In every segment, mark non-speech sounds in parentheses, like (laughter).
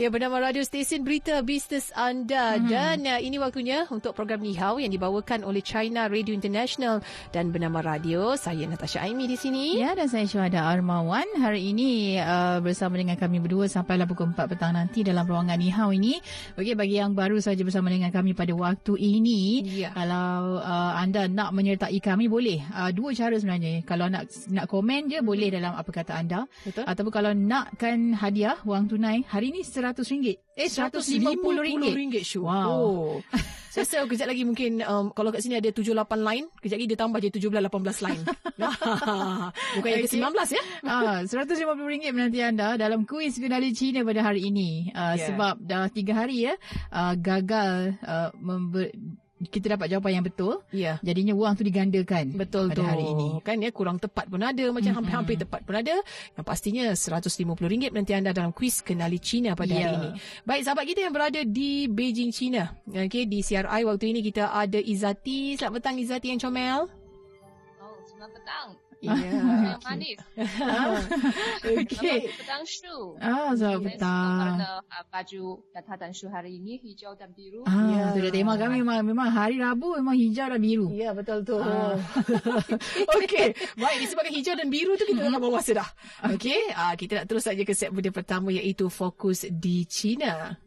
Ya, bernama radio stesen berita bisnes anda hmm. dan uh, ini waktunya untuk program Ni Hao yang dibawakan oleh China Radio International dan bernama radio. Saya Natasha Aimi di sini. Ya, dan saya Syuhada Armawan. Hari ini uh, bersama dengan kami berdua sampai pukul 4 petang nanti dalam ruangan Ni Hao ini. Okey, bagi yang baru saja bersama dengan kami pada waktu ini, ya. kalau uh, anda nak menyertai kami boleh. Uh, dua cara sebenarnya. Kalau nak nak komen je boleh dalam apa kata anda. Betul. Ataupun kalau nakkan hadiah wang tunai hari ini RM100. Eh, RM150. RM150 Syu. Wow. Oh. (laughs) Saya rasa kejap lagi mungkin um, kalau kat sini ada 7-8 line, kejap lagi dia tambah je 17-18 line. (laughs) Bukan yang ke-19 ya? Ah, RM150 menanti anda dalam kuis finali Cina pada hari ini. Uh, yeah. Sebab dah 3 hari ya, uh, gagal uh, member- kita dapat jawapan yang betul. Ya. Jadinya wang tu digandakan betul pada tu. hari ini. Kan ya kurang tepat pun ada macam mm-hmm. hampir-hampir tepat pun ada. Yang pastinya RM150 nanti anda dalam kuis kenali Cina pada ya. hari ini. Baik sahabat kita yang berada di Beijing China. Okey di CRI waktu ini kita ada Izati. Selamat petang Izati yang comel. Oh, selamat petang. Ya, yang (laughs) manis. Okey. Petang Shu. Ah, selamat petang. Kerana uh, baju Data dan Shu hari ini hijau dan biru. Ah, ya. tu dah tema kami memang, memang hari Rabu memang hijau dan biru. Ya, betul tu. Ah. (laughs) Okey. Baik, disebabkan hijau dan biru tu kita dah bawa dah. Okey, ah, kita nak terus saja ke segmen pertama iaitu fokus di China.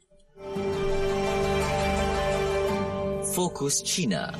Fokus China.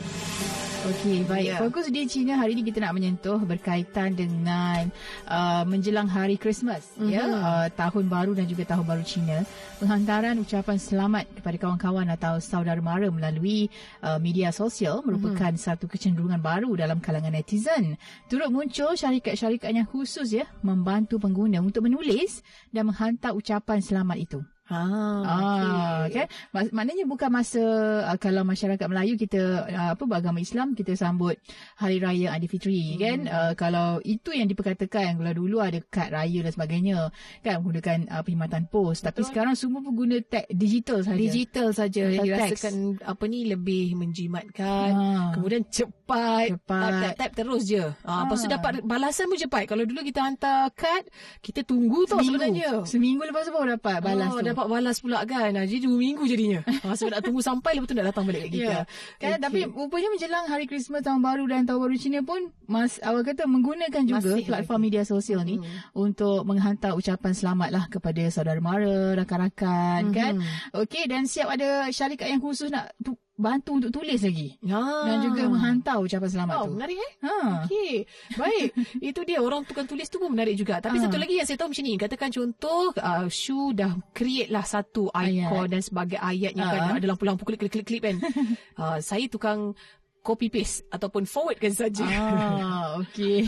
Okey, baik. Yeah. Fokus di China hari ini kita nak menyentuh berkaitan dengan uh, menjelang hari Christmas, mm-hmm. ya, uh, tahun baru dan juga tahun baru China. Penghantaran ucapan selamat kepada kawan-kawan atau saudara mara melalui uh, media sosial merupakan mm-hmm. satu kecenderungan baru dalam kalangan netizen. Turut muncul syarikat-syarikat yang khusus ya membantu pengguna untuk menulis dan menghantar ucapan selamat itu. Ah, ah okay. kan? Maknanya bukan masa uh, kalau masyarakat Melayu kita uh, apa beragama Islam kita sambut hari raya Aidilfitri hmm. kan? Uh, kalau itu yang diperkatakan kalau dulu ada kad raya dan sebagainya kan menggunakan uh, perkhidmatan pos tapi sekarang semua pengguna tag digital saja. Digital saja yang dirasakan apa ni lebih menjimatkan. Ah. Kemudian cepat. Cepat. Tap, tap, terus je. Ah, ah. Lepas tu dapat balasan pun cepat. Kalau dulu kita hantar kad kita tunggu tu sebenarnya. Seminggu lepas tu baru dapat balas oh, tu dapat balas pula kan. Jadi dua minggu jadinya. Ha, sebab nak tunggu sampai lepas tu nak datang balik kat kita. Yeah. Kan, okay. Tapi rupanya menjelang hari Christmas, Tahun Baru dan Tahun Baru Cina pun mas, awak kata menggunakan juga Masih platform lagi. media sosial ni hmm. untuk menghantar ucapan selamat lah kepada saudara mara, rakan-rakan hmm. kan. Okey dan siap ada syarikat yang khusus nak bantu untuk tulis lagi. Ha. Dan juga menghantar ucapan selamat oh, tu. menarik eh? Ha. Okey. Baik. (laughs) Itu dia orang tukang tulis tu pun menarik juga. Tapi ha. satu lagi yang saya tahu macam ni. Katakan contoh uh, Shu dah create lah satu ikon dan sebagai ayatnya ha. kan ada lampu-lampu klik-klik-klik kan. (laughs) uh, saya tukang copy paste ataupun forwardkan saja. Ah, okey.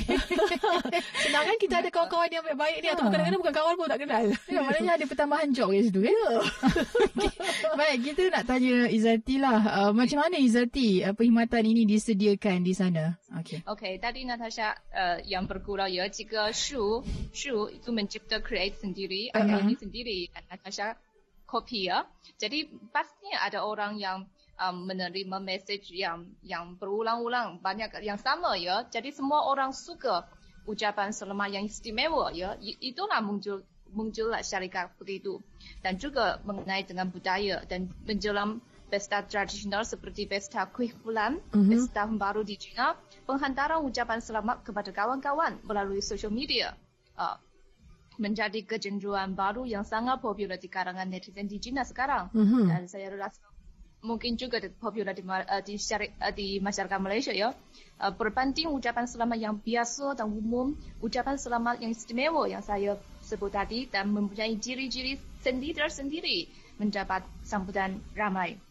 (laughs) Senang kan kita ada kawan-kawan yang baik-baik ni atau ah. kadang-kadang bukan kawan pun tak kenal. (laughs) Ya, maknanya ada pertambahan job kat situ kan. Ya. (laughs) okay. Baik, kita nak tanya Izati lah. Uh, macam mana Izati uh, perkhidmatan ini disediakan di sana? Okey. Okey, tadi Natasha uh, yang bergurau ya, jika Shu, Shu itu mencipta create sendiri, uh-huh. ini sendiri, Natasha copy ya. Jadi pastinya ada orang yang um, menerima message yang yang berulang-ulang banyak yang sama ya. Jadi semua orang suka ucapan selamat yang istimewa ya. Itulah muncul muncullah syarikat begitu. Dan juga mengenai dengan budaya dan menjelang pesta tradisional seperti pesta kuih bulan, mm-hmm. pesta baru di China, penghantaran ucapan selamat kepada kawan-kawan melalui social media. Uh, menjadi kecenderungan baru yang sangat popular di kalangan netizen di China sekarang. Mm-hmm. Dan saya rasa mungkin juga popular di, uh, di, syari, uh, di masyarakat Malaysia ya. Uh, berbanding ucapan selamat yang biasa dan umum, ucapan selamat yang istimewa yang saya sebut tadi dan mempunyai ciri-ciri sendiri-sendiri mendapat sambutan ramai.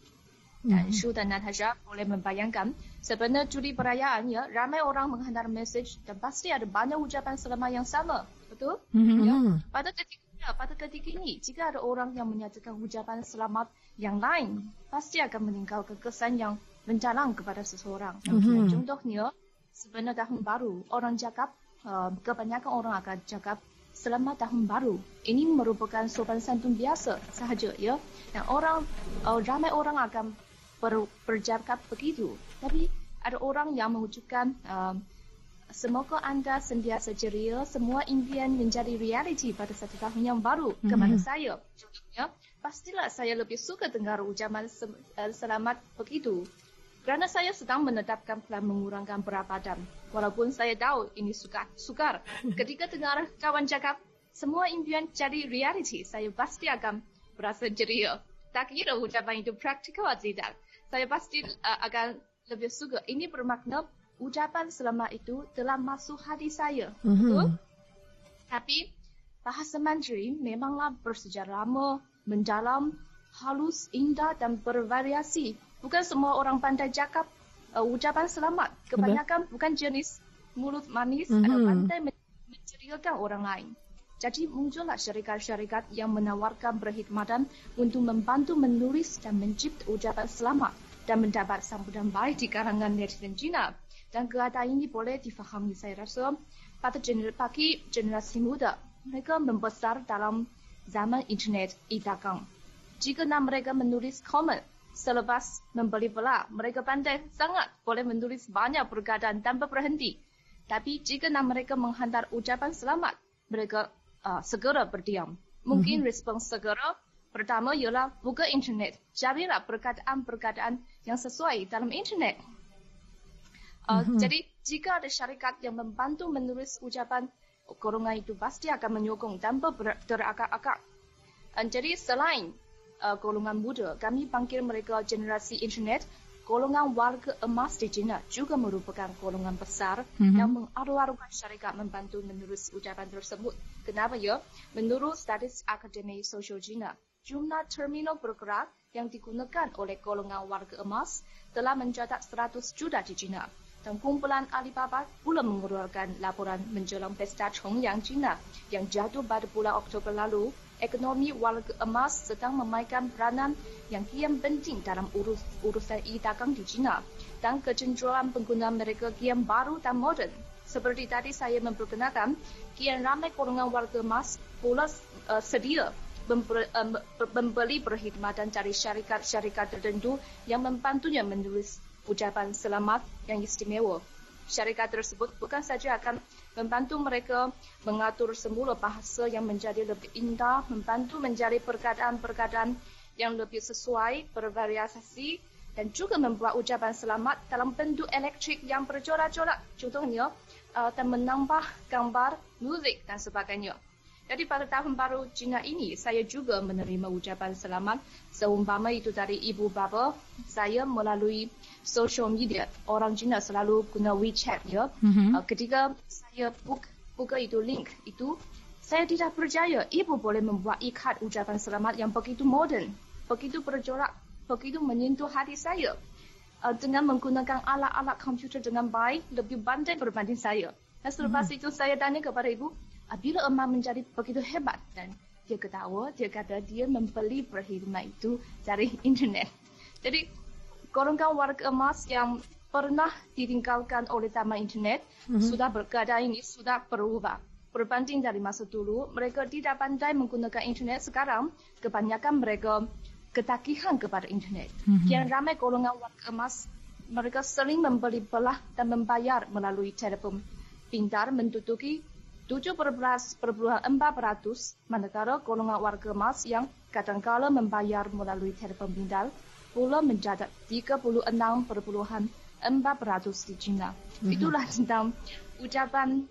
Dan mm-hmm. Shu dan Natasha boleh membayangkan sebenarnya juri perayaan ya, ramai orang menghantar message dan pasti ada banyak ucapan selamat yang sama. Betul? Mm-hmm. Ya. Pada ketika pada ketika ini, jika ada orang yang menyatakan ucapan selamat yang lain, pasti akan meninggalkan kesan yang menjalang kepada seseorang. Mm-hmm. Contohnya, sebenarnya tahun baru, orang cakap, uh, kebanyakan orang akan cakap selamat tahun baru. Ini merupakan sopan santun biasa sahaja ya. Dan orang uh, ramai orang akan ber, bercakap begitu. Tapi ada orang yang mengucapkan uh, semoga anda sentiasa ceria, semua impian menjadi realiti pada satu tahun yang baru mm-hmm. kepada saya. Contohnya, pastilah saya lebih suka dengar ucapan uh, selamat begitu. Kerana saya sedang menetapkan plan mengurangkan berat badan. Walaupun saya tahu ini sukar. sukar. Ketika dengar kawan cakap, semua impian jadi realiti, saya pasti akan berasa ceria. Tak kira ucapan itu praktikal atau tidak. Saya pasti uh, akan lebih suka. Ini bermakna ucapan selamat itu telah masuk hati saya. Mm-hmm. Betul? Tapi bahasa Mandarin memanglah bersejarah lama, mendalam, halus, indah dan bervariasi bukan semua orang pandai cakap uh, ucapan selamat. Kebanyakan Betul. bukan jenis mulut manis mm-hmm. atau pandai menceriakan orang lain. Jadi muncullah syarikat-syarikat yang menawarkan perkhidmatan untuk membantu menulis dan mencipta ucapan selamat dan mendapat sambutan baik di kalangan netizen Cina. Dan keadaan ini boleh difahami saya rasa pada gener- bagi generasi muda. Mereka membesar dalam zaman internet e-dagang. Jika nak mereka menulis komen selepas membeli pula. Mereka pandai sangat boleh menulis banyak perkataan tanpa berhenti. Tapi jika nak mereka menghantar ucapan selamat, mereka uh, segera berdiam. Mungkin mm-hmm. respon segera pertama ialah buka internet. Carilah perkataan-perkataan yang sesuai dalam internet. Uh, mm-hmm. Jadi jika ada syarikat yang membantu menulis ucapan, golongan itu pasti akan menyokong tanpa terakak-akak. Uh, jadi selain uh, golongan muda. Kami panggil mereka generasi internet. Golongan warga emas di China juga merupakan golongan besar mm-hmm. yang mengaru-arukan syarikat membantu menulis ucapan tersebut. Kenapa ya? Menurut statis Akademi Sosial China, jumlah terminal bergerak yang digunakan oleh golongan warga emas telah mencatat 100 juta di China. Dan kumpulan Alibaba pula mengeluarkan laporan menjelang pesta Chongyang China yang jatuh pada bulan Oktober lalu ekonomi warga emas sedang memainkan peranan yang kian penting dalam urus, urusan e-dagang di China dan kecenderungan pengguna mereka kian baru dan moden. Seperti tadi saya memperkenalkan, kian ramai golongan warga emas pula uh, sedia uh, membeli perkhidmatan dari syarikat-syarikat tertentu yang membantunya menulis ucapan selamat yang istimewa. Syarikat tersebut bukan saja akan membantu mereka mengatur semula bahasa yang menjadi lebih indah, membantu mencari perkataan-perkataan yang lebih sesuai, bervariasi dan juga membuat ucapan selamat dalam bentuk elektrik yang bercorak-corak. Contohnya, uh, dan menambah gambar, muzik dan sebagainya. Jadi pada tahun baru Cina ini, saya juga menerima ucapan selamat seumpama itu dari ibu bapa saya melalui social media. Orang Cina selalu guna WeChat ya. Mm-hmm. Uh, ketika saya buka, buka itu link itu, saya tidak percaya ibu boleh membuat ikat ucapan selamat yang begitu moden, begitu bercorak, begitu menyentuh hati saya. Uh, dengan menggunakan alat-alat komputer dengan baik, lebih pandai berbanding saya. Dan selepas mm-hmm. itu saya tanya kepada ibu, uh, bila emak menjadi begitu hebat dan dia ketawa, dia kata dia membeli perkhidmat itu dari (laughs) internet. Jadi golongan warga emas yang pernah ditinggalkan oleh taman internet mm-hmm. sudah berkeadaan ini sudah berubah. Berbanding dari masa dulu, mereka tidak pandai menggunakan internet. Sekarang, kebanyakan mereka ketagihan kepada internet. Mm-hmm. Yang ramai golongan warga emas, mereka sering membeli belah dan membayar melalui telefon pintar menduduki 17.4% manakala golongan warga emas yang kadangkala membayar melalui telefon pintar mencatat 36.4% di China. Mm-hmm. Itulah tentang ucapan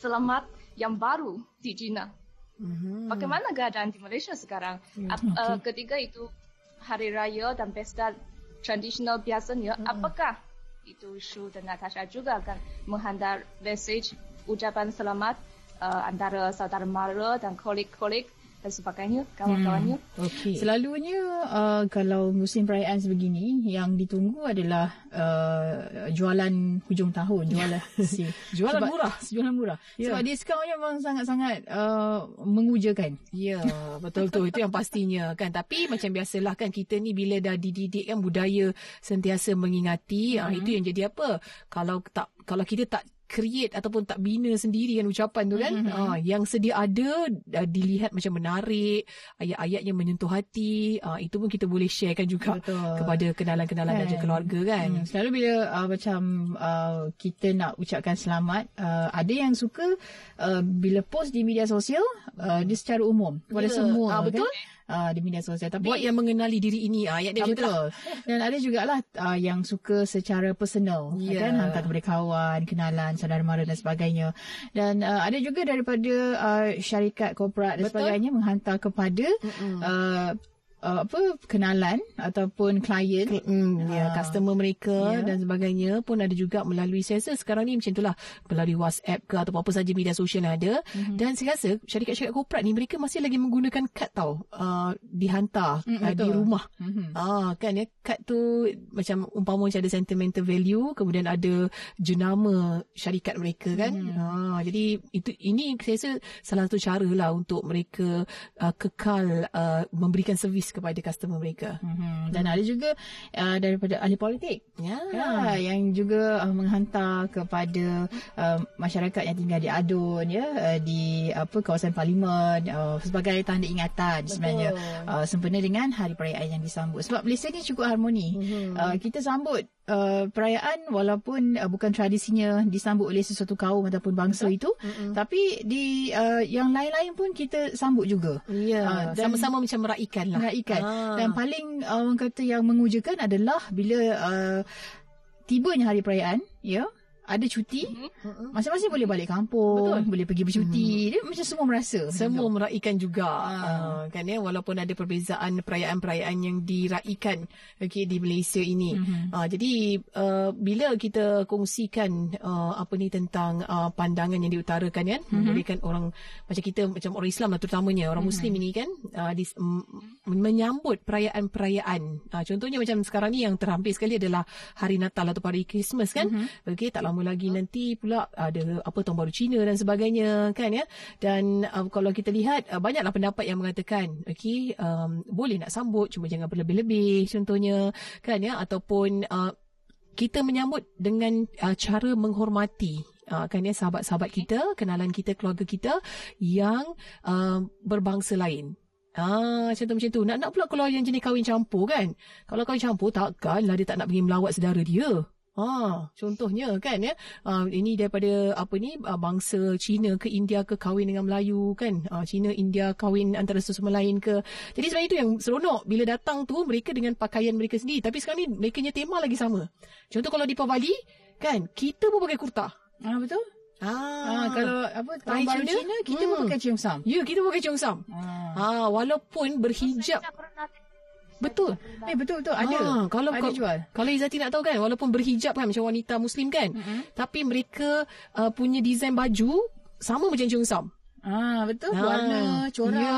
selamat yang baru di China. Mm-hmm. Bagaimana keadaan di Malaysia sekarang? Mm-hmm. okay. uh, ketika itu hari raya dan pesta tradisional biasanya, mm-hmm. apakah itu Shu dan Natasha juga akan menghantar message ucapan selamat uh, antara saudara mara dan kolik-kolik dan sebagainya kawan-kawannya. Hmm. Okay. Selalunya uh, kalau musim perayaan sebegini yang ditunggu adalah uh, jualan hujung tahun, jualan (laughs) si jualan sebab, murah, jualan murah. Yeah. Sebab diskaunnya memang sangat-sangat uh, mengujakan. Ya, yeah, betul tu itu yang pastinya kan. Tapi macam biasalah kan kita ni bila dah dididik kan budaya sentiasa mengingati, hmm. uh, itu yang jadi apa? Kalau tak kalau kita tak create ataupun tak bina sendiri kan ucapan tu kan. Mm-hmm. Uh, yang sedia ada uh, dilihat macam menarik, ayat-ayatnya menyentuh hati. Uh, itu pun kita boleh sharekan juga Betul. kepada kenalan-kenalan kan. dan keluarga kan. Hmm. Selalu bila uh, macam uh, kita nak ucapkan selamat, uh, ada yang suka uh, bila post di media sosial, uh, dia secara umum kepada yeah. semua uh, betul? kan uh, di media sosial. Tapi buat yang mengenali diri ini ayat dia betul. Lah. Dan ada jugalah uh, yang suka secara personal yeah. kan hantar kepada kawan, kenalan, saudara mara dan sebagainya. Dan uh, ada juga daripada uh, syarikat korporat dan sebagainya menghantar kepada uh, uh, apa kenalan ataupun klien mm, ya uh, customer mereka yeah. dan sebagainya pun ada juga melalui saya rasa sekarang ni macam itulah melalui WhatsApp ke atau apa saja media sosial yang ada mm-hmm. dan saya rasa syarikat-syarikat korporat ni mereka masih lagi menggunakan kad tau uh, dihantar mm, uh, di rumah mm-hmm. uh, kan ya kad tu macam umpama macam ada sentimental value kemudian ada jenama syarikat mereka kan mm. uh, jadi itu ini saya rasa salah satu cara lah untuk mereka uh, kekal uh, memberikan servis kepada customer mereka. Mm-hmm. Dan ada juga uh, daripada ahli politik. Ya. Yeah. yang juga uh, menghantar kepada uh, masyarakat yang tinggal di Adun ya uh, di apa kawasan parlimen uh, sebagai tanda ingatan Betul. sebenarnya uh, sempena dengan hari perayaan yang disambut. Sebab Malaysia ni cukup harmoni. Mm-hmm. Uh, kita sambut uh, perayaan walaupun uh, bukan tradisinya disambut oleh sesuatu kaum ataupun bangsa Betul? itu mm-hmm. tapi di uh, yang lain-lain pun kita sambut juga ya yeah. uh, sama-sama macam meraihkan lah meraihkan ah. dan paling uh, orang kata yang mengujakan adalah bila uh, tibanya hari perayaan ya ada cuti mm-hmm. masing-masing boleh balik kampung Betul. boleh pergi bercuti mm-hmm. dia macam semua merasa semua meraihkan juga uh, kan ya walaupun ada perbezaan perayaan-perayaan yang diraikan okey di Malaysia ini mm-hmm. uh, jadi uh, bila kita kongsikan uh, apa ni tentang uh, pandangan yang diutarakan kan mm-hmm. memberikan orang macam kita macam orang Islam lah terutamanya orang mm-hmm. muslim ini kan uh, di, um, menyambut perayaan-perayaan uh, contohnya macam sekarang ni yang terhampir sekali adalah hari Natal atau hari Christmas kan mm-hmm. okey tak lama lagi nanti pula ada apa tahun baru Cina dan sebagainya kan ya dan uh, kalau kita lihat uh, banyaklah pendapat yang mengatakan okey um, boleh nak sambut cuma jangan berlebih-lebih contohnya kan ya ataupun uh, kita menyambut dengan uh, cara menghormati uh, kan ya sahabat-sahabat kita kenalan kita keluarga kita yang uh, berbangsa lain Ah, macam tu macam tu. Nak nak pula kalau yang jenis kahwin campur kan. Kalau kahwin campur takkanlah dia tak nak pergi melawat saudara dia. Ha, contohnya kan ya. Uh, ini daripada apa ni uh, bangsa Cina ke India ke kahwin dengan Melayu kan. Uh, Cina India kahwin antara sesama lain ke. Jadi sebenarnya itu yang seronok bila datang tu mereka dengan pakaian mereka sendiri tapi sekarang ni mereka punya tema lagi sama. Contoh kalau di Pavali kan kita pun pakai kurta. Ah betul? Ah, ah kalau apa tahun baru Cina, Cina kita hmm. pun pakai cheongsam. Ya, kita pakai cheongsam. Ah. ah walaupun berhijab. Betul. Eh betul betul ada. Ha, kalau ada jual. Kalau Izati nak tahu kan walaupun berhijab kan macam wanita muslim kan mm-hmm. tapi mereka uh, punya desain baju sama macam Chung Sam. Ah betul ah, warna corak ya.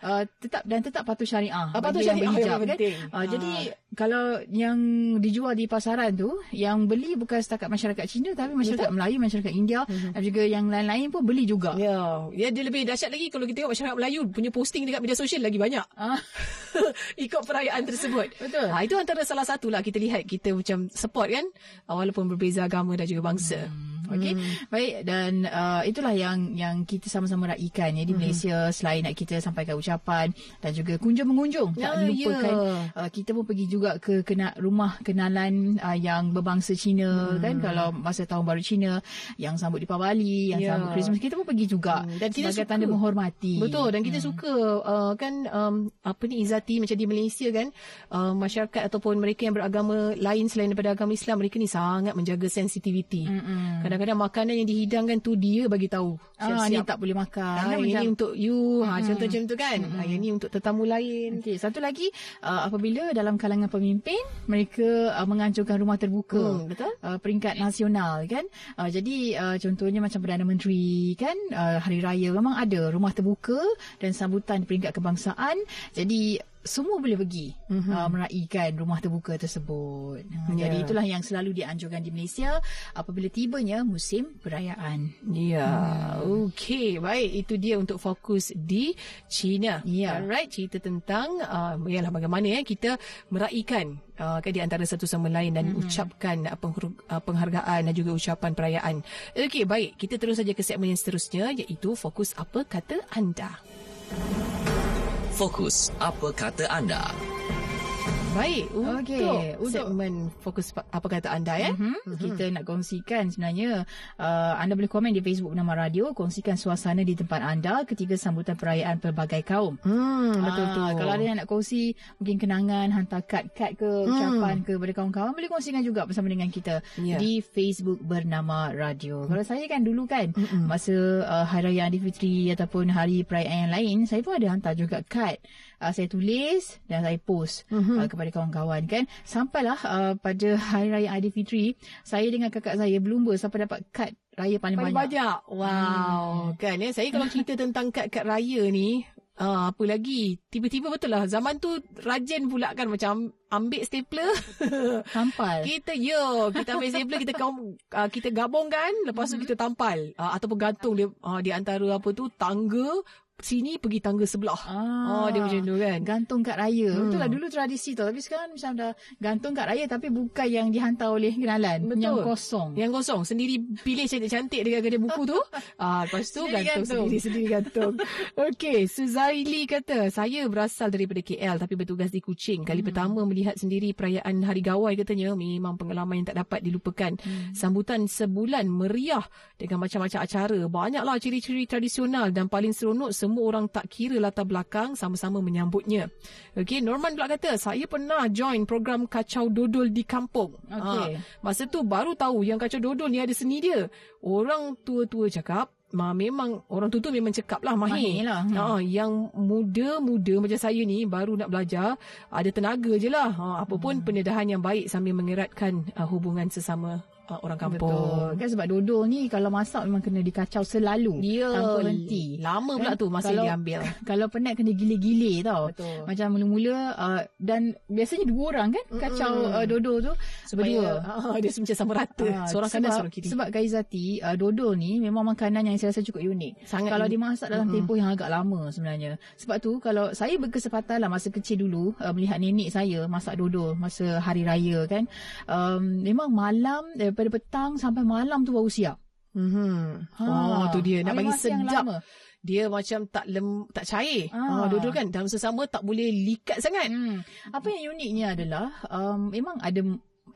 uh, tetap dan tetap patuh syariah. Ah, patuh syariah yang kan. Uh, ah. Jadi kalau yang dijual di pasaran tu yang beli bukan setakat masyarakat Cina tapi masyarakat betul? Melayu, masyarakat India uh-huh. dan juga yang lain-lain pun beli juga. Ya. Ya dia lebih dahsyat lagi kalau kita tengok masyarakat Melayu punya posting dekat media sosial lagi banyak. Ah. (laughs) Ikut perayaan tersebut. Betul. Ha, itu antara salah satu lah kita lihat kita macam support kan walaupun berbeza agama dan juga bangsa. Hmm. Okey. Hmm. Baik dan uh, itulah yang yang kita sama-sama raikan ya di hmm. Malaysia selain nak kita sampaikan ucapan dan juga kunjung mengunjung. Ya, tak lupakan ya. uh, kita pun pergi juga ke kena rumah kenalan uh, yang berbangsa Cina hmm. kan kalau masa tahun baru Cina yang sambut di Pawali, yang ya. sambut Christmas kita pun pergi juga hmm. dan kita sebagai suka. tanda menghormati. Betul dan kita hmm. suka uh, kan um, apa ni izati macam di Malaysia kan uh, masyarakat ataupun mereka yang beragama lain selain daripada agama Islam mereka ni sangat menjaga sensitiviti. Hmm kadang-kadang makanan yang dihidangkan tu dia bagi tahu. Ah ni tak boleh makan. Ah, ini macam... untuk you. Ha hmm. contoh macam tu kan. Hmm. Ah ini untuk tetamu lain. Okey, satu lagi uh, apabila dalam kalangan pemimpin mereka uh, menganjurkan rumah terbuka. Hmm, betul? Uh, peringkat nasional kan. Uh, jadi uh, contohnya macam Perdana Menteri kan uh, hari raya memang ada rumah terbuka dan sambutan peringkat kebangsaan. Jadi semua boleh pergi mm-hmm. uh, meraihkan rumah terbuka tersebut. Uh, yeah. Jadi itulah yang selalu dianjurkan di Malaysia apabila tibanya musim perayaan. Ya, yeah. hmm. okey, baik itu dia untuk fokus di China. Yeah. alright, cerita tentang uh, ialah bagaimana ya kita meraihkan uh, kan di antara satu sama lain dan mm-hmm. ucapkan uh, penghur- uh, penghargaan dan juga ucapan perayaan. Okey, baik, kita terus saja ke segmen yang seterusnya iaitu fokus apa kata anda. Fokus apa kata anda? Baik, untuk untuk- segmen fokus pa- apa kata anda ya? Mm-hmm. Mm-hmm. Kita nak kongsikan sebenarnya uh, anda boleh komen di Facebook Nama Radio kongsikan suasana di tempat anda ketika sambutan perayaan pelbagai kaum. Hmm, betul tu. Ah, Kalau ada yang nak kongsi mungkin kenangan hantar kad-kad ke Hmm. ucapan ke kepada kawan-kawan boleh kongsikan juga bersama dengan kita Ya. di Facebook bernama Radio. Kalau saya kan dulu kan Mm-mm. masa uh, hari raya Aidilfitri ataupun hari perayaan yang lain saya pun ada hantar juga kad. Uh, saya tulis dan saya post Mhm. uh, kepada kawan-kawan kan. Sampailah uh, pada hari raya Aidilfitri saya dengan kakak saya berlumba siapa dapat kad raya paling, Paling banyak. banyak. Wow. Hmm. Kan ya. Saya kalau cerita tentang kad-kad raya ni. Uh, apa lagi? Tiba-tiba betul lah. Zaman tu rajin pula kan macam ambil stapler. (laughs) Tampal. kita yo, kita ambil stapler kita kaum, uh, kita gabungkan lepas tu kita tampal uh, ataupun gantung dia uh, di antara apa tu tangga sini pergi tangga sebelah. Ah, Oh dia macam tu kan. Gantung kad raya. Hmm. Hmm. Itulah dulu tradisi tu. Tapi sekarang macam dah gantung kad raya tapi bukan yang dihantar oleh kenalan. Betul. Yang kosong. Yang kosong sendiri pilih cantik-cantik dekat kedai buku tu. (laughs) Ah lepas tu Sendiri gantung, gantung. sendiri sendiri gantung. (laughs) Okey, Suzaili kata, saya berasal daripada KL tapi bertugas di Kuching. Kali hmm. pertama melihat sendiri perayaan Hari Gawai katanya memang pengalaman yang tak dapat dilupakan. Hmm. Sambutan sebulan meriah dengan macam-macam acara. Banyaklah ciri-ciri tradisional dan paling seronok semua orang tak kira latar belakang sama-sama menyambutnya. Okey, Norman pula kata, saya pernah join program Kacau Dodol di kampung. Ah, Masa tu baru tahu yang kacau dodol ni ada seni dia. Orang tua-tua cakap, Ma, memang orang tua tu memang cakap lah mahir. Mahir lah, hmm. Ha, yang muda-muda macam saya ni baru nak belajar, ada tenaga je lah. Ha, apa pun hmm. pendedahan yang baik sambil mengeratkan uh, hubungan sesama uh, orang kampung. Betul. Kan sebab dodol ni kalau masak memang kena dikacau selalu. Dia Tanpa henti. Lama pula Kan? tu masa Kalau- diambil. (laughs) Kalau penat kena gilir-gilir tau. Betul. Macam mula-mula uh, dan biasanya dua orang kan kacau uh, dodol tu. Berdua. Supaya Ah, (laughs) dia macam sama rata. Ah, seorang kanan, sebab, seorang kiri. Sebab Kaizati, uh, dodol ni memang makanan yang saya rasa cukup unik. Sangat kalau unik. dimasak dalam Mm-mm. tempoh yang agak lama sebenarnya. Sebab tu kalau saya berkesempatan lah masa kecil dulu uh, melihat nenek saya masak dodol masa hari raya kan. Um, memang malam daripada petang sampai malam tu baru siap. Mhm. Ha. Oh, tu dia. Nak bagi sedap. Dia macam tak lem, tak cair. Ah. Ah. dodol kan dalam sesama tak boleh likat sangat. Hmm. Apa yang uniknya adalah um, memang ada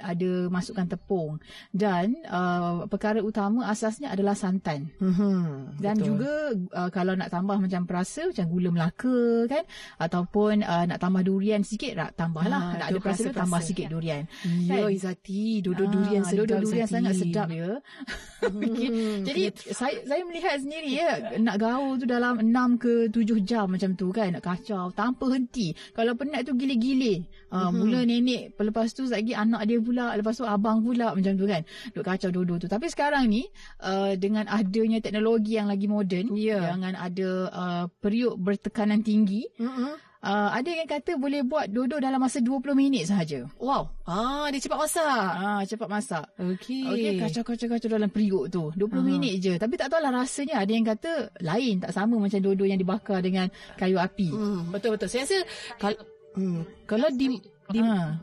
ada masukkan tepung dan uh, perkara utama asasnya adalah santan. Hmm. Dan Betul. juga uh, kalau nak tambah macam perasa macam gula Melaka kan ataupun uh, nak tambah durian sikit tak tambahlah Ah, nak ada perasa perasa-perasa. tambah sikit durian. Ya, Kan? Izati. Dodol durian Ah, sedap. Dodol durian Izati. sangat sedap ya. (laughs) okay. Jadi saya saya melihat sendiri ya nak gaul tu dalam 6 ke 7 jam macam tu kan nak kacau tanpa henti. Kalau penat tu gile-gile. Uh, mula nenek lepas tu lagi anak dia pula lepas tu abang pula macam tu kan. Duk kacau dodol tu. Tapi sekarang ni uh, dengan adanya teknologi yang lagi moden Ya. dengan ada uh, periuk bertekanan tinggi Mm-mm. uh, ada yang kata boleh buat dodol dalam masa 20 minit sahaja. Wow. Ah, dia cepat masak. Ah cepat masak. Okey. Okey, kacau-kacau-kacau dalam periuk tu. 20 Aha. minit je. Tapi tak tahulah rasanya. Ada yang kata lain. Tak sama macam dodol yang dibakar dengan kayu api. Hmm, betul betul. Saya rasa kalau hmm, kalau di di Ha.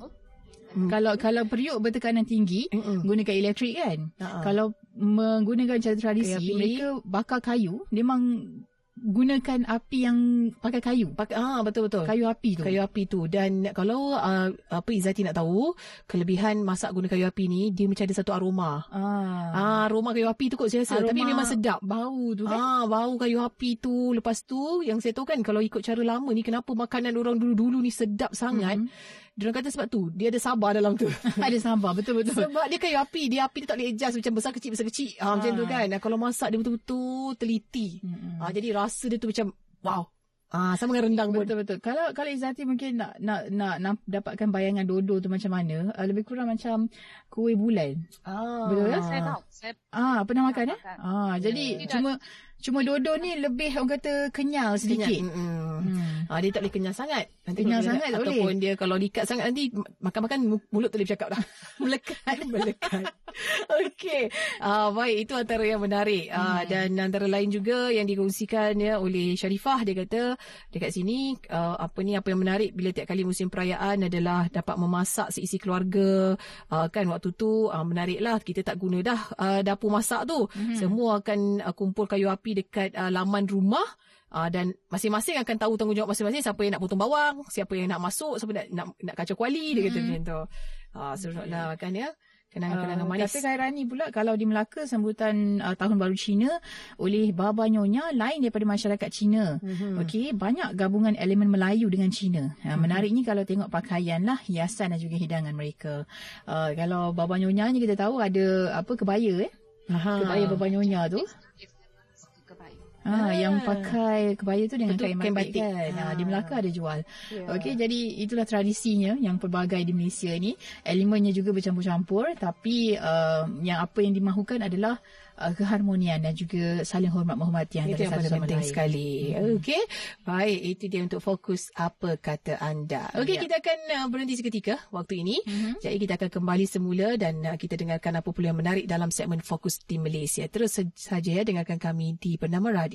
Hmm. Kalau kalau periuk bertekanan tinggi, Mm-mm. gunakan elektrik kan. Ha-ha. Kalau menggunakan cara tradisi, Kayu api. mereka bakar kayu. Memang gunakan api yang pakai kayu. pakai ah betul betul. Kayu api tu. kayu api tu dan kalau uh, apa Izati nak tahu kelebihan masak guna kayu api ni dia macam ada satu aroma. Ah. Ah aroma kayu api tu kot saya rasa Aroma tapi memang sedap. Bau tu kan. Ah bau kayu api tu lepas tu yang saya tahu kan kalau ikut cara lama ni kenapa makanan orang dulu-dulu ni sedap sangat. Mhm. Mm-hmm. Dia kata sebab tu dia ada sabar dalam tu. (laughs) ada sabar. Betul-betul. sebab dia kayu api, dia api dia tak boleh adjust macam besar kecil besar kecil. Ah, macam tu Ah. kan. Kalau masak dia betul-betul teliti. Mm-mm. Ah jadi rasa dia tu macam wow. Ah sama dengan rendang pun. Betul betul. Kalau kalau Izzati mungkin nak nak nak, nak dapatkan bayangan dodol tu macam mana, uh, lebih kurang macam kuih bulan. Ah. Betul kan? Saya tahu. Saya Ah, pernah makan eh? Ah, jadi Tidak. cuma Cuma dodo ni lebih orang kata kenyal sedikit. Kenyal. Hmm. Ha, dia tak boleh kenyal sangat. Nanti kenyal sangat tak boleh. Ataupun dia kalau dikat sangat nanti makan-makan mulut tak boleh bercakap dah. (laughs) Melekat. Melekat. (laughs) Okey. Uh, baik, itu antara yang menarik. Uh, hmm. Dan antara lain juga yang dikongsikan ya oleh Sharifah. Dia kata dekat sini uh, apa ni apa yang menarik bila tiap kali musim perayaan adalah dapat memasak seisi keluarga. Uh, kan waktu tu uh, menariklah kita tak guna dah uh, dapur masak tu. Hmm. Semua akan uh, kumpul kayu api dekat uh, laman rumah uh, dan masing-masing akan tahu tanggungjawab masing-masing siapa yang nak potong bawang, siapa yang nak masuk, siapa nak nak, nak kacau kuali dia kata mm-hmm. macam tu. Ah uh, seronoklah kan ya. Kenangan-kenangan uh, manis. Kata Khairani pula kalau di Melaka sambutan uh, tahun baru Cina oleh Baba Nyonya lain daripada masyarakat Cina. Mm-hmm. Okey, banyak gabungan elemen Melayu dengan Cina. Uh, mm-hmm. Menariknya kalau tengok pakaian lah, hiasan dan juga hidangan mereka. Uh, kalau Baba Nyonya ni kita tahu ada apa kebaya eh. Aha. Kebaya Baba Nyonya tu. Ha, yang pakai kebaya tu dengan Betul, kain, kain batik, kan. Ha. Ha, di Melaka ada jual. Yeah. Okey, jadi itulah tradisinya yang pelbagai di Malaysia ni. Elemennya juga bercampur-campur tapi uh, yang apa yang dimahukan adalah uh, keharmonian dan juga saling hormat menghormati yang itu yang paling penting lain. sekali. Hmm. Okey. Baik, itu dia untuk fokus apa kata anda. Okey, ya. kita akan uh, berhenti seketika waktu ini. Mm-hmm. Jadi kita akan kembali semula dan uh, kita dengarkan apa pula yang menarik dalam segmen fokus di Malaysia. Terus saja ya dengarkan kami di Bernama Radio.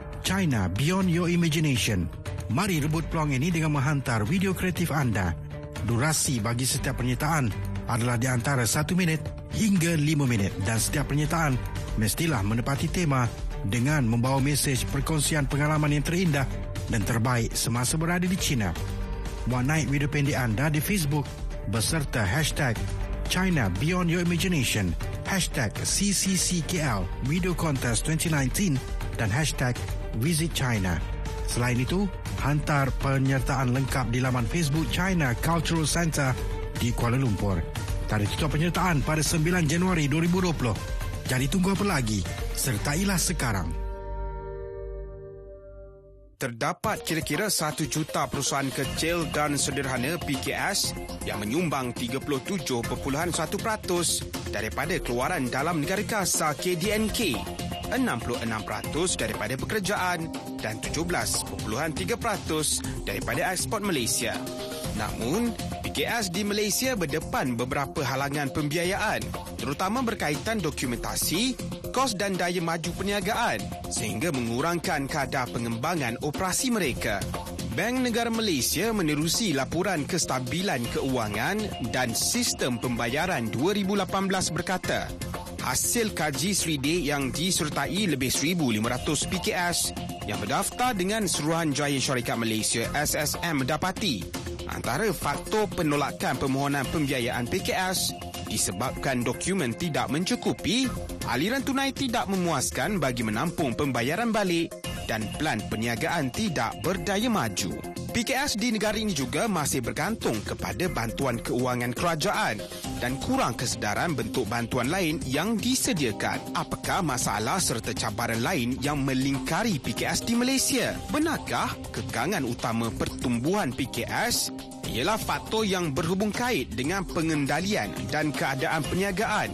China Beyond Your Imagination. Mari rebut peluang ini dengan menghantar video kreatif anda. Durasi bagi setiap penyertaan adalah di antara 1 minit hingga 5 minit dan setiap penyertaan mestilah menepati tema dengan membawa mesej perkongsian pengalaman yang terindah dan terbaik semasa berada di China. Buat naik video pendek anda di Facebook beserta hashtag China Beyond Your Imagination, hashtag CCCKL Video Contest 2019 dan hashtag Visit China. Selain itu, hantar penyertaan lengkap di laman Facebook China Cultural Center di Kuala Lumpur. Tarikh tutup penyertaan pada 9 Januari 2020. Jadi tunggu apa lagi? Sertailah sekarang. Terdapat kira-kira 1 juta perusahaan kecil dan sederhana PKS yang menyumbang 37.1% daripada keluaran dalam negara kasar KDNK, 66% daripada pekerjaan dan 17.3% daripada ekspor Malaysia. Namun, PKS di Malaysia berdepan beberapa halangan pembiayaan terutama berkaitan dokumentasi, kos dan daya maju perniagaan sehingga mengurangkan kadar pengembangan operasi mereka. Bank Negara Malaysia menerusi laporan kestabilan keuangan dan sistem pembayaran 2018 berkata, hasil kaji 3D yang disertai lebih 1,500 PKS yang berdaftar dengan Suruhanjaya Syarikat Malaysia SSM mendapati antara faktor penolakan permohonan pembiayaan PKS disebabkan dokumen tidak mencukupi, aliran tunai tidak memuaskan bagi menampung pembayaran balik dan plan perniagaan tidak berdaya maju. PKS di negara ini juga masih bergantung kepada bantuan keuangan kerajaan dan kurang kesedaran bentuk bantuan lain yang disediakan. Apakah masalah serta cabaran lain yang melingkari PKS di Malaysia? Benarkah kekangan utama pertumbuhan PKS ialah faktor yang berhubung kait dengan pengendalian dan keadaan perniagaan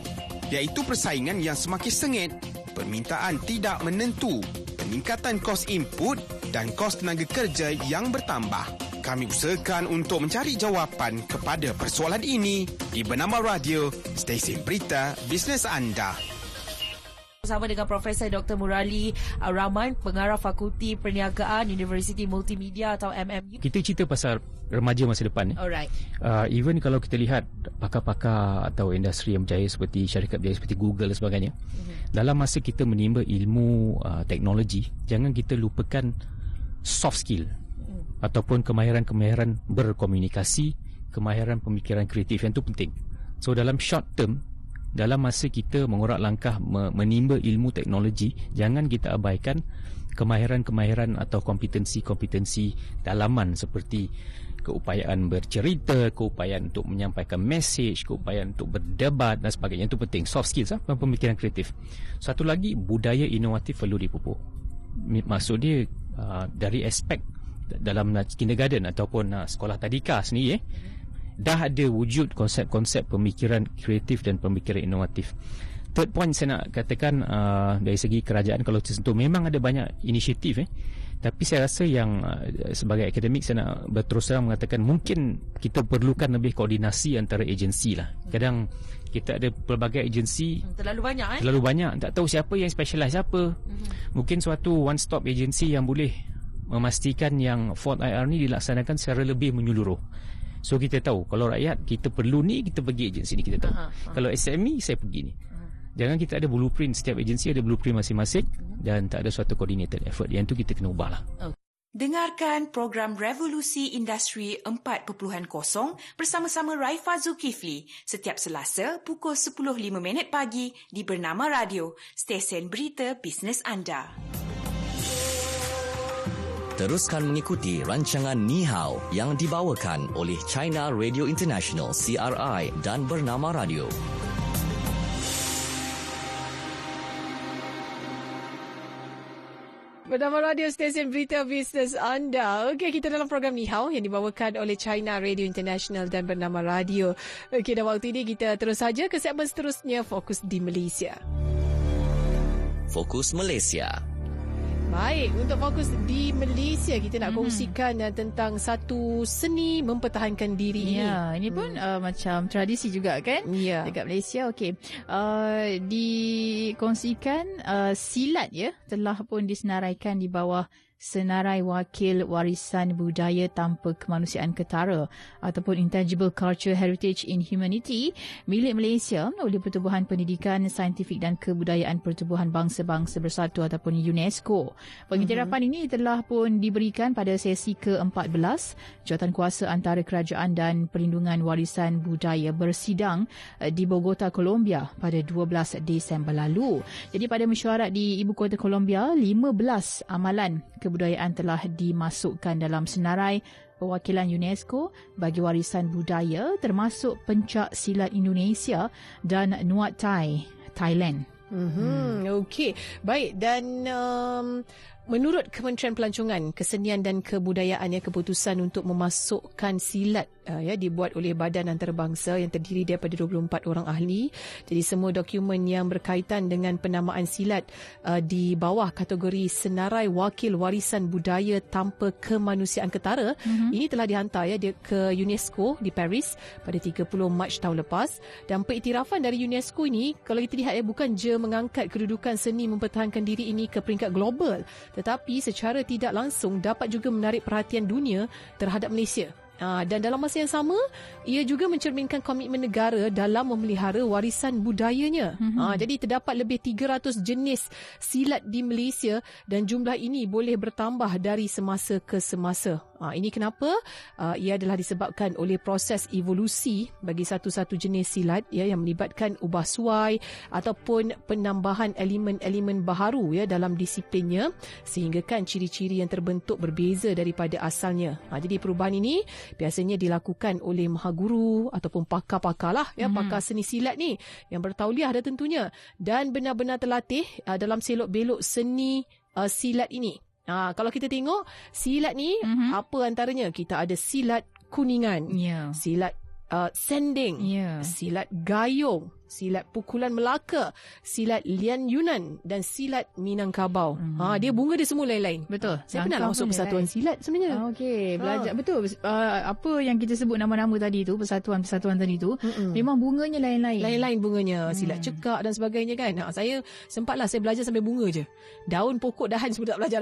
iaitu persaingan yang semakin sengit, permintaan tidak menentu, peningkatan kos input dan kos tenaga kerja yang bertambah. Kami usahakan untuk mencari jawapan kepada persoalan ini di Bernama Radio, stesen berita bisnes anda bersama dengan Profesor Dr. Murali uh, Rahman, pengarah Fakulti Perniagaan Universiti Multimedia atau MMU. Kita cerita pasal remaja masa depan. Eh. Alright. Uh, even kalau kita lihat pakar-pakar atau industri yang berjaya seperti syarikat berjaya seperti Google dan sebagainya, mm-hmm. dalam masa kita menimba ilmu uh, teknologi, jangan kita lupakan soft skill. Ataupun kemahiran-kemahiran berkomunikasi, kemahiran pemikiran kreatif yang itu penting. So dalam short term dalam masa kita mengorak langkah menimba ilmu teknologi jangan kita abaikan kemahiran-kemahiran atau kompetensi-kompetensi dalaman seperti keupayaan bercerita, keupayaan untuk menyampaikan message, keupayaan untuk berdebat dan sebagainya itu penting. Soft skills ah, pemikiran kreatif. Satu lagi budaya inovatif perlu dipupuk. Maksud dia uh, dari aspek dalam kindergarten ataupun uh, sekolah tadika sendiri eh, dah ada wujud konsep-konsep pemikiran kreatif dan pemikiran inovatif. Third point saya nak katakan uh, dari segi kerajaan kalau tersentuh memang ada banyak inisiatif eh tapi saya rasa yang uh, sebagai akademik saya nak berterus terang mengatakan mungkin kita perlukan lebih koordinasi antara agensi lah. Kadang kita ada pelbagai agensi terlalu banyak eh. Terlalu banyak tak tahu siapa yang specialize siapa. Mm-hmm. Mungkin suatu one stop agensi yang boleh memastikan yang Ford IR ni dilaksanakan secara lebih menyeluruh. So kita tahu kalau rakyat kita perlu ni kita pergi agensi ni kita tahu. Aha, aha. Kalau SME saya pergi ni. Jangan kita ada blueprint Setiap agensi ada blueprint masing-masing Dan tak ada suatu coordinated effort Yang tu kita kena ubah lah Dengarkan program Revolusi Industri 4.0 bersama-sama Raifa Zulkifli setiap Selasa pukul 10.05 pagi di Bernama Radio, stesen berita bisnes anda. Teruskan mengikuti rancangan Ni Hao yang dibawakan oleh China Radio International CRI dan Bernama Radio. Bernama radio stesen berita bisnes anda. Okey, kita dalam program Ni Hao yang dibawakan oleh China Radio International dan bernama radio. Okey, dan waktu ini kita terus saja ke segmen seterusnya Fokus di Malaysia. Fokus Malaysia. Baik, untuk fokus di Malaysia kita nak mm-hmm. kongsikan uh, tentang satu seni mempertahankan diri ini. Ya, ini pun hmm. uh, macam tradisi juga kan? Ya. Dekat Malaysia. Okey. Uh, dikongsikan uh, silat ya telah pun disenaraikan di bawah senarai wakil warisan budaya tanpa kemanusiaan ketara ataupun Intangible Culture Heritage in Humanity milik Malaysia oleh Pertubuhan Pendidikan Saintifik dan Kebudayaan Pertubuhan Bangsa-Bangsa Bersatu ataupun UNESCO. Pengiktirafan mm-hmm. ini telah pun diberikan pada sesi ke-14 jawatan kuasa antara kerajaan dan perlindungan warisan budaya bersidang eh, di Bogota, Colombia pada 12 Disember lalu. Jadi pada mesyuarat di Ibu Kota Colombia, 15 amalan kebudayaan telah dimasukkan dalam senarai perwakilan UNESCO bagi warisan budaya termasuk pencak silat Indonesia dan Nuat Thai, Thailand. Mm-hmm. Hmm. Okey, baik dan um, Menurut Kementerian Pelancongan, Kesenian dan Kebudayaan ya keputusan untuk memasukkan silat uh, ya dibuat oleh Badan Antarabangsa yang terdiri daripada 24 orang ahli. Jadi semua dokumen yang berkaitan dengan penamaan silat uh, di bawah kategori Senarai Wakil Warisan Budaya Tanpa Kemanusiaan Ketara mm-hmm. ini telah dihantar ya ke UNESCO di Paris pada 30 Mac tahun lepas dan pengiktirafan dari UNESCO ini kalau kita lihat ya bukan je mengangkat kedudukan seni mempertahankan diri ini ke peringkat global tetapi secara tidak langsung dapat juga menarik perhatian dunia terhadap Malaysia. Uh, dan dalam masa yang sama, ia juga mencerminkan komitmen negara dalam memelihara warisan budayanya. Mm-hmm. Uh, jadi terdapat lebih 300 jenis silat di Malaysia dan jumlah ini boleh bertambah dari semasa ke semasa. Uh, ini kenapa? Uh, ia adalah disebabkan oleh proses evolusi bagi satu-satu jenis silat ya yang melibatkan ubah suai ataupun penambahan elemen-elemen baharu ya dalam disiplinnya sehinggakan ciri-ciri yang terbentuk berbeza daripada asalnya. Uh, jadi perubahan ini biasanya dilakukan oleh mahaguru ataupun pakar-pakar lah ya hmm. pakar seni silat ni yang bertauliah ada tentunya dan benar-benar terlatih uh, dalam selok-belok seni uh, silat ini. Uh, kalau kita tengok silat ni mm-hmm. apa antaranya kita ada silat kuningan, yeah. silat uh, sending, yeah. silat gayung, silat pukulan Melaka, silat Lian Yunan dan silat Minangkabau. Hmm. Ha dia bunga dia semua lain-lain. Betul. Saya pernah masuk persatuan lain. silat sebenarnya. Ah, okey, belajar ha. betul. Uh, apa yang kita sebut nama-nama tadi tu, persatuan-persatuan tadi tu, Mm-mm. memang bunganya lain-lain. Lain-lain bunganya, hmm. silat cekak dan sebagainya kan. Ha, saya sempatlah saya belajar sampai bunga je. Daun pokok dahan semua tak belajar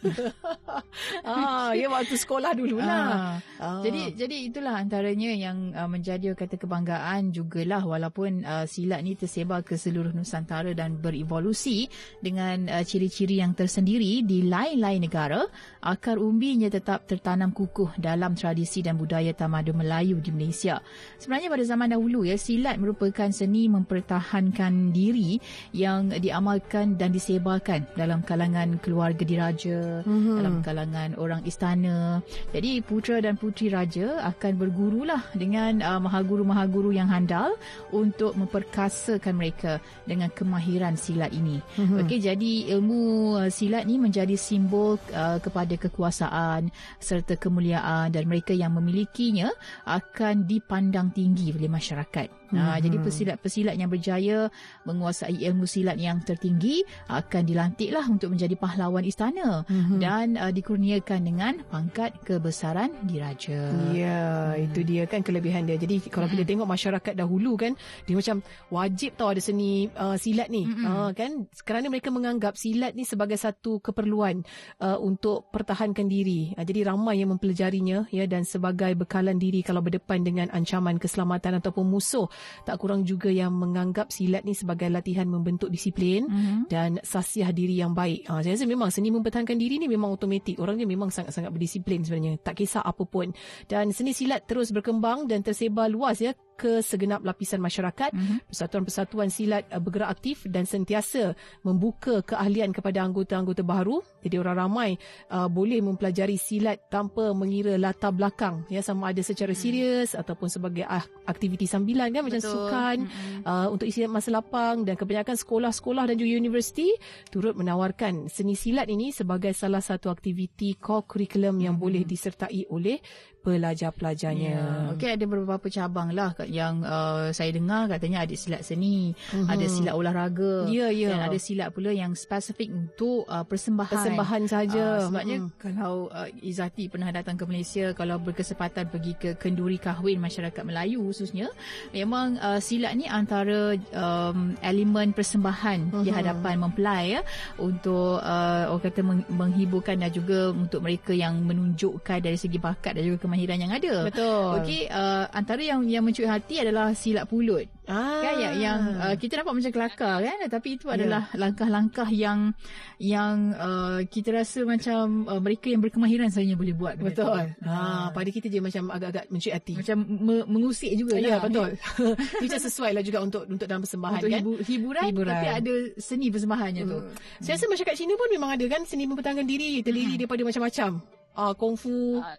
(laughs) ah, ya waktu sekolah dululah. Ah. Ah. Jadi jadi itulah antaranya yang uh, menjadi kata kebanggaan jugalah walaupun uh, uh, silat ni tersebar ke seluruh Nusantara dan berevolusi dengan uh, ciri-ciri yang tersendiri di lain-lain negara, akar umbinya tetap tertanam kukuh dalam tradisi dan budaya tamadun Melayu di Malaysia. Sebenarnya pada zaman dahulu ya, silat merupakan seni mempertahankan diri yang diamalkan dan disebarkan dalam kalangan keluarga diraja, mm-hmm. dalam kalangan orang istana. Jadi putera dan puteri raja akan bergurulah dengan uh, mahaguru-mahaguru yang handal untuk memperkasakan mereka dengan kemahiran silat ini. Mm-hmm. Okey, jadi ilmu uh, silat ni menjadi simbol uh, kepada kekuasaan serta kemuliaan dan mereka yang memilikinya akan dipandang tinggi oleh masyarakat. Mm-hmm. jadi pesilat-pesilat yang berjaya menguasai ilmu silat yang tertinggi akan dilantiklah untuk menjadi pahlawan istana mm-hmm. dan uh, dikurniakan dengan pangkat kebesaran diraja. Ya, hmm. itu dia kan kelebihan dia. Jadi kalau mm-hmm. kita tengok masyarakat dahulu kan, dia macam wajib tahu ada seni uh, silat ni. Mm-hmm. Uh, kan kerana mereka menganggap silat ni sebagai satu keperluan uh, untuk pertahankan diri. Uh, jadi ramai yang mempelajarinya ya dan sebagai bekalan diri kalau berdepan dengan ancaman keselamatan ataupun musuh tak kurang juga yang menganggap silat ni sebagai latihan membentuk disiplin mm-hmm. dan sasiah diri yang baik. Ha, saya rasa memang seni mempertahankan diri ni memang automatik. Orang ni memang sangat-sangat berdisiplin sebenarnya. Tak kisah apa pun. Dan seni silat terus berkembang dan tersebar luas ya ke segenap lapisan masyarakat. Mm-hmm. Persatuan-persatuan silat uh, bergerak aktif dan sentiasa membuka keahlian kepada anggota-anggota baru. Jadi orang ramai uh, boleh mempelajari silat tanpa mengira latar belakang ya sama ada secara mm. serius ataupun sebagai uh, aktiviti sambilan kan macam sukan mm-hmm. uh, untuk isi masa lapang dan kebanyakan sekolah-sekolah dan juga universiti turut menawarkan seni silat ini sebagai salah satu aktiviti core curriculum yang mm-hmm. boleh disertai oleh pelajar-pelajarnya. Yeah. Okey ada beberapa cabang lah yang uh, saya dengar katanya ada silat seni, uh-huh. ada silat olahraga yeah, yeah. dan ada silat pula yang spesifik untuk uh, persembahan. Persembahan saja. Uh, sebabnya uh-huh. kalau uh, Izati pernah datang ke Malaysia kalau berkesempatan pergi ke kenduri kahwin masyarakat Melayu khususnya memang uh, silat ni antara um, elemen persembahan uh-huh. di hadapan mempelai ya untuk uh, orang kata menghiburkan dan juga untuk mereka yang menunjukkan dari segi bakat dan juga kemahiran yang ada. Betul. Okey, uh, antara yang yang mencuri hati adalah silat pulut. Ah. Kan yang, yang uh, kita nampak macam kelakar kan tapi itu ya. adalah yeah. langkah-langkah yang yang uh, kita rasa macam uh, mereka yang berkemahiran sahaja boleh buat. Betul. Ha, pada kita je macam agak-agak mencuri hati. Macam me- mengusik juga ya. Ya, betul. (laughs) Itu sesuai lah juga untuk untuk dalam persembahan untuk kan. Hibu- hiburan, hiburan, tapi ada seni persembahannya hmm. tu. Saya rasa masyarakat Cina pun memang ada kan seni mempertahankan diri terdiri hmm. daripada macam-macam. Ah, kungfu, uh,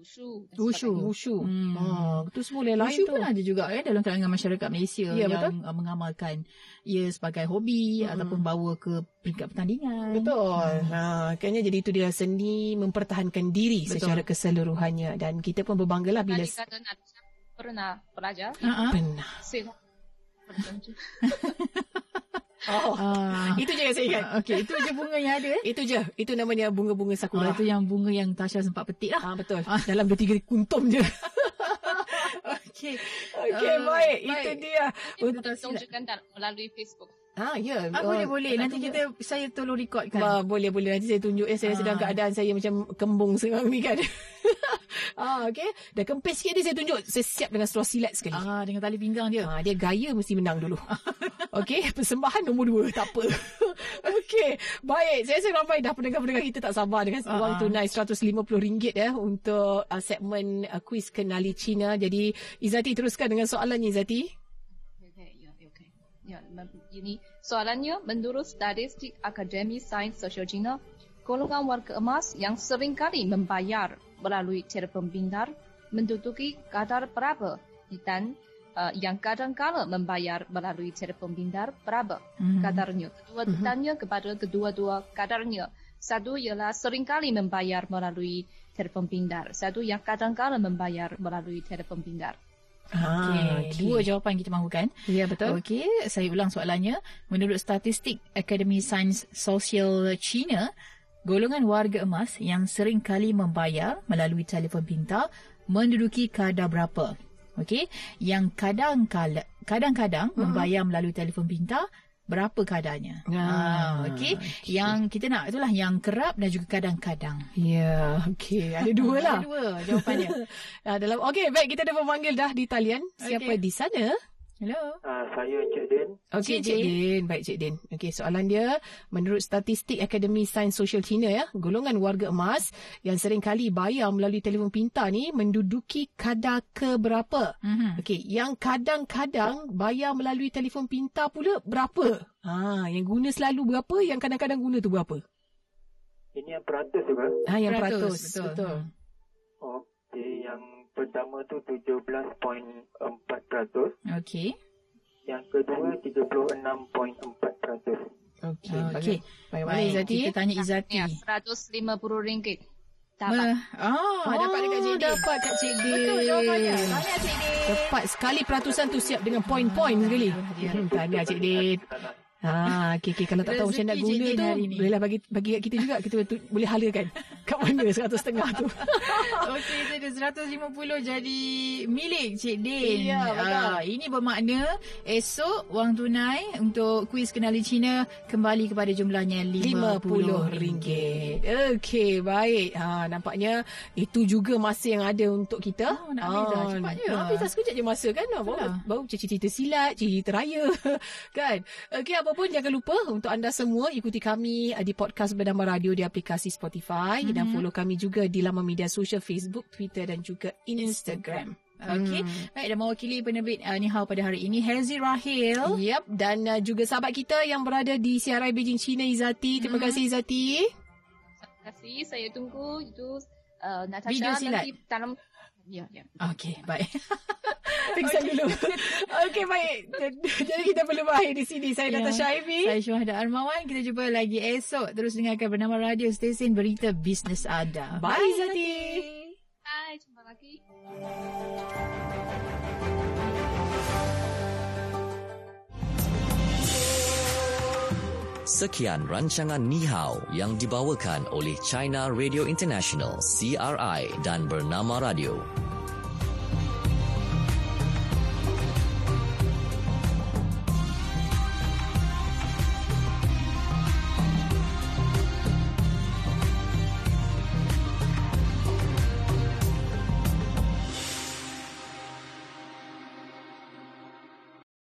wushu. Wushu. Wushu. Hmm. Ha, itu semua lain-lain wushu tu. pun ada juga ya, dalam kalangan masyarakat Malaysia ya, yang betul? Uh, mengamalkan ia sebagai hobi hmm. ataupun bawa ke peringkat pertandingan. Betul. Hmm. Ha, kayaknya jadi itu dia seni mempertahankan diri betul. secara keseluruhannya. Dan kita pun berbanggalah bila... Tadi kata pernah pelajar. Uh-huh. Pernah. Saya (laughs) Oh, uh, itu je yang saya ingat. Okey, itu je bunga yang ada. Eh? Itu je. Itu namanya bunga-bunga sakura. Oh, itu yang bunga yang Tasha sempat petik lah. Ah, betul. Ah. Dalam dua tiga kuntum je. (laughs) Okey. Okey, uh, baik. baik. Itu dia. Untuk tunjukkan melalui Facebook. Ah, ya. Ah, boleh, boleh. Nanti kita, saya tolong rekodkan. Bah, boleh, boleh. Nanti saya tunjuk. Eh, saya ah. sedang keadaan saya macam kembung sekarang ni kan. (laughs) ah, okay. Dah kempis sikit ni saya tunjuk. Saya siap dengan seluar silat sekali. Ah, dengan tali pinggang dia. Ah, dia gaya mesti menang dulu. (laughs) okay. Persembahan nombor dua. Tak apa. (laughs) okay. Baik. Saya rasa ramai dah pendengar-pendengar kita tak sabar dengan ah. wang tunai RM150 ya untuk uh, segmen uh, kuis kenali Cina. Jadi, Izati teruskan dengan soalannya, Izati. Ya, ini soalannya menurut statistik Akademi Sains Sosial golongan warga emas yang sering kali membayar melalui telefon pintar menduduki kadar berapa dan uh, yang kadang-kala membayar melalui telefon pintar berapa mm-hmm. kadarnya. Kedua mm-hmm. tanya kepada kedua-dua kadarnya. Satu ialah sering kali membayar melalui telefon pintar. Satu yang kadang-kala membayar melalui telefon pintar. Okay. okay. Dua jawapan kita mahukan. Ya, betul. Okey, saya ulang soalannya. Menurut statistik Akademi Sains Sosial China, golongan warga emas yang sering kali membayar melalui telefon pintar menduduki kadar berapa? Okey, yang kadang-kadang kadang-kadang uh-huh. membayar melalui telefon pintar berapa kadarnya. Ah, ah okey. Okay. Yang kita nak itulah yang kerap dan juga kadang-kadang. Ya, okey. Ada (laughs) dua lah. Ada dua jawapannya. (laughs) ah, dalam okey, baik kita ada pemanggil dah di talian. Siapa okay. di sana? Hello. Uh, saya Encik Din. Okey, Cik Din. Baik, Cik Din. Okey, soalan dia, menurut statistik Akademi Sains Sosial China, ya, golongan warga emas yang sering kali bayar melalui telefon pintar ni menduduki kadar ke berapa? Mhm. Okey, yang kadang-kadang bayar melalui telefon pintar pula berapa? Ha, yang guna selalu berapa, yang kadang-kadang guna tu berapa? Ini yang peratus juga. Ha, yang Peratus, peratus. betul. betul. Okey, yang pertama tu 17.4%. Okey. Yang kedua 36.4%. Okey. Okey. Baik, mana Baik, Izzati? kita tanya Izzati. Ya, RM150. Me, Dapat. ah, dapat dekat Cik Din. dapat kat Cik Din. Betul jawapannya. Tahniah Cik Din. Tepat sekali peratusan tu siap dengan poin-poin sekali. Hmm, Tahniah Cik Din. Ha, okey okey kalau tak tahu macam nak guna tu hari ni. bolehlah bagi bagi kat kita juga kita tu, boleh halakan kat mana seratus setengah tu. (laughs) Okey, itu ada 150 jadi milik Cik Din. Ya, betul. Ah, ini bermakna esok wang tunai untuk kuis kenali Cina kembali kepada jumlahnya RM50. RM50. Okey, baik. Ha, nampaknya itu juga masa yang ada untuk kita. Oh, nak habis dah. Cepat je. Habis dah sekejap je masa kan. Baru, baru cerita-cerita silat, cerita raya. (laughs) kan? Okey, apa pun jangan lupa untuk anda semua ikuti kami uh, di podcast Bernama Radio di aplikasi Spotify Mhm. dan follow kami juga di laman media sosial Facebook, Twitter dan juga Instagram. Okey. Baik, dan mewakili penerbit uh, Nihao pada hari ini, Hazy Rahil. Yep, dan uh, juga sahabat kita yang berada di CRI Beijing China Izati. Terima Mhm. kasih Izati. Terima kasih. Saya tunggu itu uh, Natasha Video silat. nanti dalam Ya, ya. Okey, baik. (laughs) Pingsan dulu. (laughs) Okey, baik. (laughs) Jadi kita perlu berakhir di sini. Saya Ya. Natasha Ivy. Saya Syuhada Armawan. Kita jumpa lagi esok. Terus dengarkan bernama radio stesen berita bisnes anda. Bye, Izati. Hai, jumpa lagi. Sekian rancangan Ni Hao yang dibawakan oleh China Radio International CRI dan Bernama Radio.